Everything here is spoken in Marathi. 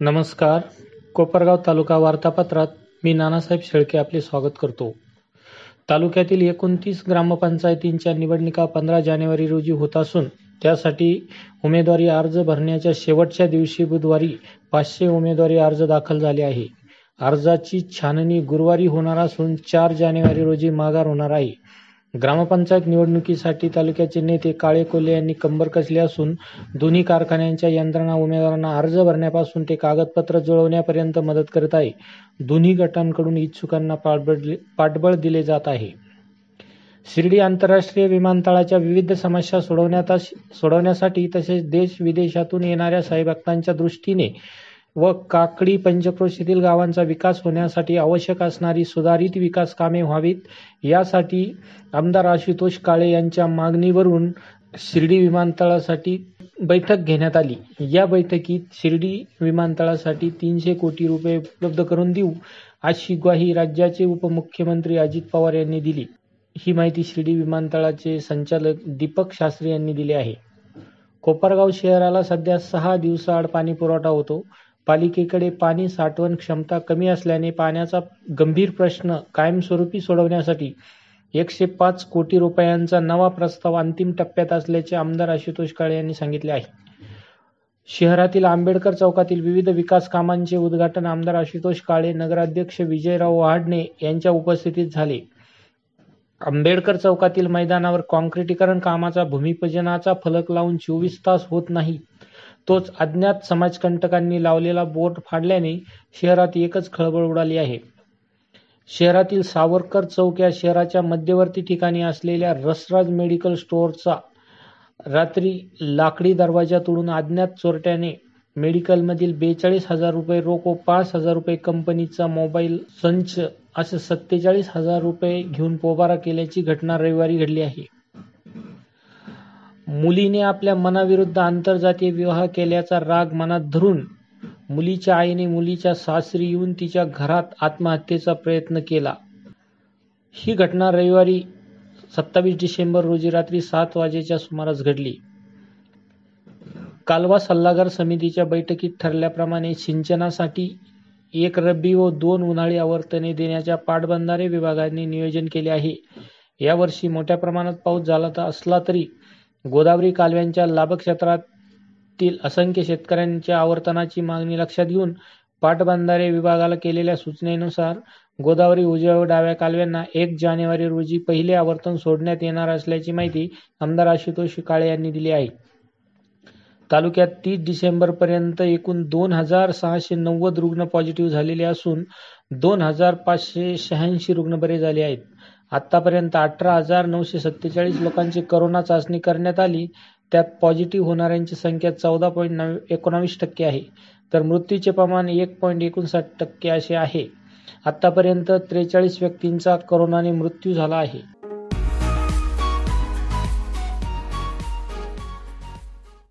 नमस्कार. कोपरगाव तालुका वार्तापत्रात मी नानासाहेब शेळके आपले स्वागत करतो. तालुक्यातील एकोणतीस ग्रामपंचायतींच्या निवडणुका पंधरा जानेवारी रोजी होत असून त्यासाठी उमेदवारी अर्ज भरण्याच्या शेवटच्या दिवशी बुधवारी पाचशे उमेदवारी अर्ज दाखल झाले आहे. अर्जाची छाननी गुरुवारी होणार असून चार जानेवारी रोजी माघार होणार आहे. ग्रामपंचायत निवडणुकीसाठी तालुक्याचे नेते काळे कोल्हे यांनी कंबर कसली असून दोन्ही कारखान्यांच्या यंत्रणा उमेदवारांना अर्ज भरण्यापासून ते कागदपत्र जुळवण्यापर्यंत मदत करत आहे. दोन्ही गटांकडून इच्छुकांना पाठबळ पाठबळ दिले जात आहे. शिर्डी आंतरराष्ट्रीय विमानतळाच्या विविध समस्या सोडवण्यात सोडवण्यासाठी तसेच देश विदेशातून येणाऱ्या साईभक्तांच्या दृष्टीने व काकडी पंचक्रोशीतील गावांचा विकास होण्यासाठी आवश्यक असणारी सुधारित विकास कामे व्हावीत. यासाठी आमदार आशुतोष काळे यांच्या मागणीवरून शिर्डी विमानतळासाठी बैठक घेण्यात आली. या बैठकीत शिर्डी विमानतळासाठी तीनशे कोटी रुपये उपलब्ध करून देऊ अशी ग्वाही राज्याचे उपमुख्यमंत्री अजित पवार यांनी दिली. ही माहिती शिर्डी विमानतळाचे संचालक दीपक शास्त्री यांनी दिली आहे. कोपरगाव शहराला सध्या सहा दिवसाआड पाणी पुरवठा होतो. पालिकेकडे पाणी साठवण क्षमता कमी असल्याने पाण्याचा गंभीर प्रश्न कायमस्वरूपी सोडवण्यासाठी एकशे पाच कोटी रुपयांचा नवा प्रस्ताव अंतिम टप्प्यात असल्याचे आमदार आशुतोष काळे यांनी सांगितले आहे. शहरातील आंबेडकर चौकातील विविध विकास कामांचे उद्घाटन आमदार आशुतोष काळे नगराध्यक्ष विजयराव वहाडणे यांच्या उपस्थितीत झाले. आंबेडकर चौकातील मैदानावर काँक्रिटीकरण कामाचा भूमिपूजनाचा फलक लावून चोवीस तास होत नाही. तोच अज्ञात समाजकंटकांनी लावलेला बोट फाडल्याने शहरात एकच खळबळ उडाली आहे. शहरातील सावरकर चौक या शहराच्या मध्यवर्ती ठिकाणी असलेल्या रसराज मेडिकल स्टोअरचा रात्री लाकडी दरवाजा तोडून अज्ञात चोरट्याने मेडिकलमधील बेचाळीस हजार रुपये रोको पाच हजार रुपये कंपनीचा मोबाईल संच असे सत्तेचाळीस हजार रुपये घेऊन पोबारा केल्याची घटना रविवारी घडली आहे. मुलीने आपल्या मनाविरुद्ध आंतरजातीय विवाह केल्याचा राग मनात धरून मुलीच्या आईने मुलीच्या सासरी येऊन तिच्या घरात आत्महत्येचा प्रयत्न केला. ही घटना रविवारी सत्तावीस डिसेंबर रोजी रात्री सात वाजेच्या सुमारास घडली. कालवा सल्लागार समितीच्या बैठकीत ठरल्याप्रमाणे सिंचनासाठी एक रब्बी व दोन उन्हाळी आवर्तने देण्याच्या पाटबंधारे विभागाने नियोजन केले आहे. यावर्षी मोठ्या प्रमाणात पाऊस झाला असला तरी गोदावरी कालव्यांच्या लाभक्षेत्रातील असंख्य शेतकऱ्यांच्या आवर्तनाची मागणी लक्षात घेऊन पाटबंधारे विभागाला केलेल्या सूचनेनुसार गोदावरी उजव्या व डाव्या कालव्यांना एक जानेवारी रोजी पहिले आवर्तन सोडण्यात येणार असल्याची माहिती आमदार आशुतोष काळे यांनी दिली आहे. तालुक्यात तीस डिसेंबरपर्यंत एकूण दोन हजार सहाशे नव्वद रुग्ण पॉझिटिव्ह झालेले असून दोन हजार पाचशे शहाऐंशी रुग्ण बरे झाले आहेत. आतापर्यंत अठरा हजार नऊशे सत्तेचाळीस लोकांची करोना चाचणी करण्यात आली. त्यात पॉझिटिव्ह होणाऱ्यांची संख्या चौदा पॉईंट एकोणावीस टक्के आहे. तर मृत्यूचे प्रमाण एक पॉईंट एकोणसाठ टक्के असे आहे. आतापर्यंत त्रेचाळीस व्यक्तींचा करोनाने मृत्यू झाला आहे.